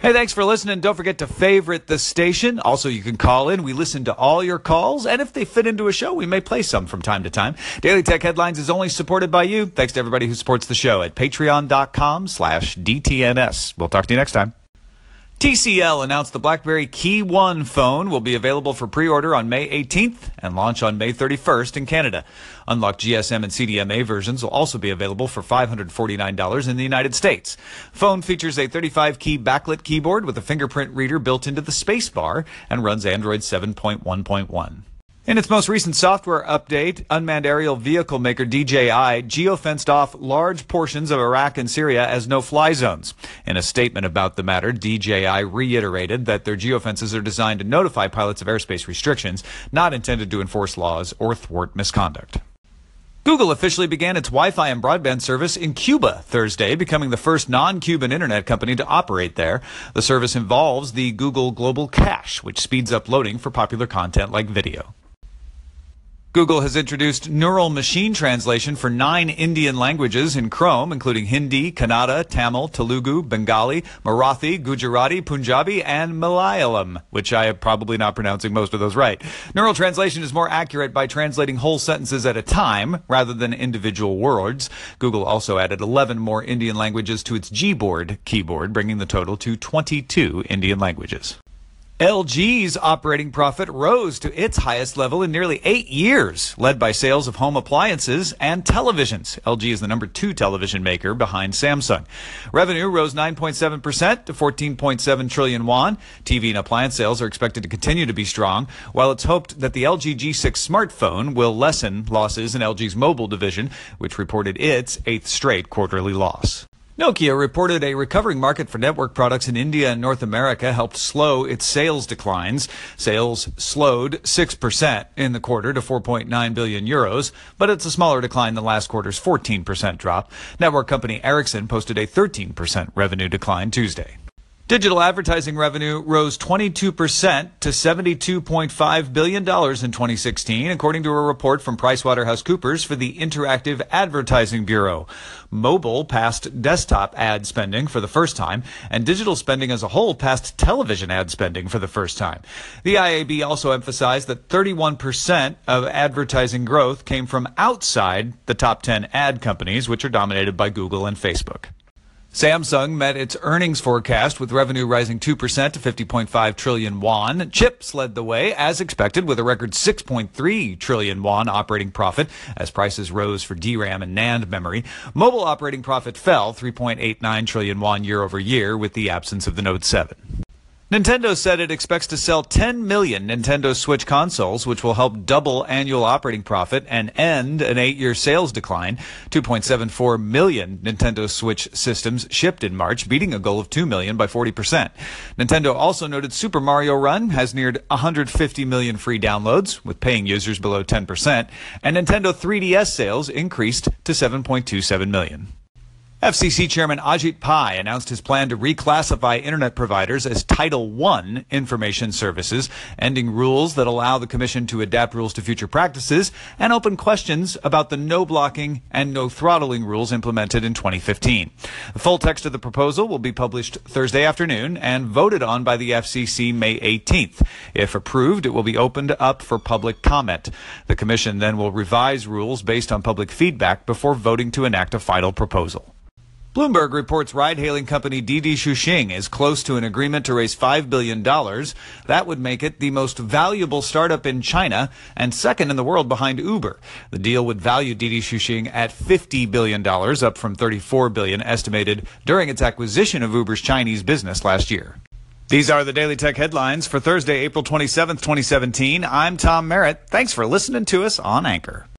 Hey, thanks for listening. Don't forget to favorite the station. Also, you can call in. We listen to all your calls, and if they fit into a show, we may play some from time to time. Daily Tech Headlines is only supported by you. Thanks to everybody who supports the show at patreon.com slash DTNS. We'll talk to you next time. TCL announced the BlackBerry KEYOne phone will be available for pre-order on May 18th and launch on May 31st in Canada. Unlocked GSM and CDMA versions will also be available for $549 in the United States. Phone features a 35-key backlit keyboard with a fingerprint reader built into the spacebar and runs Android 7.1.1. In its most recent software update, unmanned aerial vehicle maker DJI geofenced off large portions of Iraq and Syria as no-fly zones. In a statement about the matter, DJI reiterated that their geofences are designed to notify pilots of airspace restrictions, not intended to enforce laws or thwart misconduct. Google officially began its Wi-Fi and broadband service in Cuba Thursday, becoming the first non-Cuban internet company to operate there. The service involves the Google Global Cache, which speeds up loading for popular content like video. Google has introduced neural machine translation for nine Indian languages in Chrome, including Hindi, Kannada, Tamil, Telugu, Bengali, Marathi, Gujarati, Punjabi, and Malayalam, which I am probably not pronouncing most of those right. Neural translation is more accurate by translating whole sentences at a time rather than individual words. Google also added 11 more Indian languages to its Gboard keyboard, bringing the total to 22 Indian languages. LG's operating profit rose to its highest level in nearly eight years, led by sales of home appliances and televisions. LG is the number two television maker behind Samsung. Revenue rose 9.7% to 14.7 trillion won. TV and appliance sales are expected to continue to be strong, while it's hoped that the LG G6 smartphone will lessen losses in LG's mobile division, which reported its eighth straight quarterly loss. Nokia reported a recovering market for network products in India and North America helped slow its sales declines. Sales slowed 6% in the quarter to 4.9 billion euros, but it's a smaller decline than last quarter's 14% drop. Network company Ericsson posted a 13% revenue decline Tuesday. Digital advertising revenue rose 22% to $72.5 billion in 2016, according to a report from PricewaterhouseCoopers for the Interactive Advertising Bureau. Mobile passed desktop ad spending for the first time, and digital spending as a whole passed television ad spending for the first time. The IAB also emphasized that 31% of advertising growth came from outside the top 10 ad companies, which are dominated by Google and Facebook. Samsung met its earnings forecast with revenue rising 2% to 50.5 trillion won. Chips led the way as expected with a record 6.3 trillion won operating profit as prices rose for DRAM and NAND memory. Mobile operating profit fell 3.89 trillion won year over year with the absence of the Note 7. Nintendo said it expects to sell 10 million Nintendo Switch consoles, which will help double annual operating profit and end an eight year sales decline. 2.74 million Nintendo Switch systems shipped in March, beating a goal of 2 million by 40%. Nintendo also noted Super Mario Run has neared 150 million free downloads, with paying users below 10%, and Nintendo 3DS sales increased to 7.27 million. FCC Chairman Ajit Pai announced his plan to reclassify internet providers as Title I information services, ending rules that allow the Commission to adapt rules to future practices and open questions about the no blocking and no throttling rules implemented in 2015. The full text of the proposal will be published Thursday afternoon and voted on by the FCC May 18th. If approved, it will be opened up for public comment. The Commission then will revise rules based on public feedback before voting to enact a final proposal. Bloomberg reports ride-hailing company Didi Chuxing is close to an agreement to raise $5 billion. That would make it the most valuable startup in China and second in the world behind Uber. The deal would value Didi Chuxing at $50 billion, up from 34 billion estimated during its acquisition of Uber's Chinese business last year. These are the Daily Tech headlines for Thursday, April 27th, 2017. I'm Tom Merritt. Thanks for listening to us on Anchor.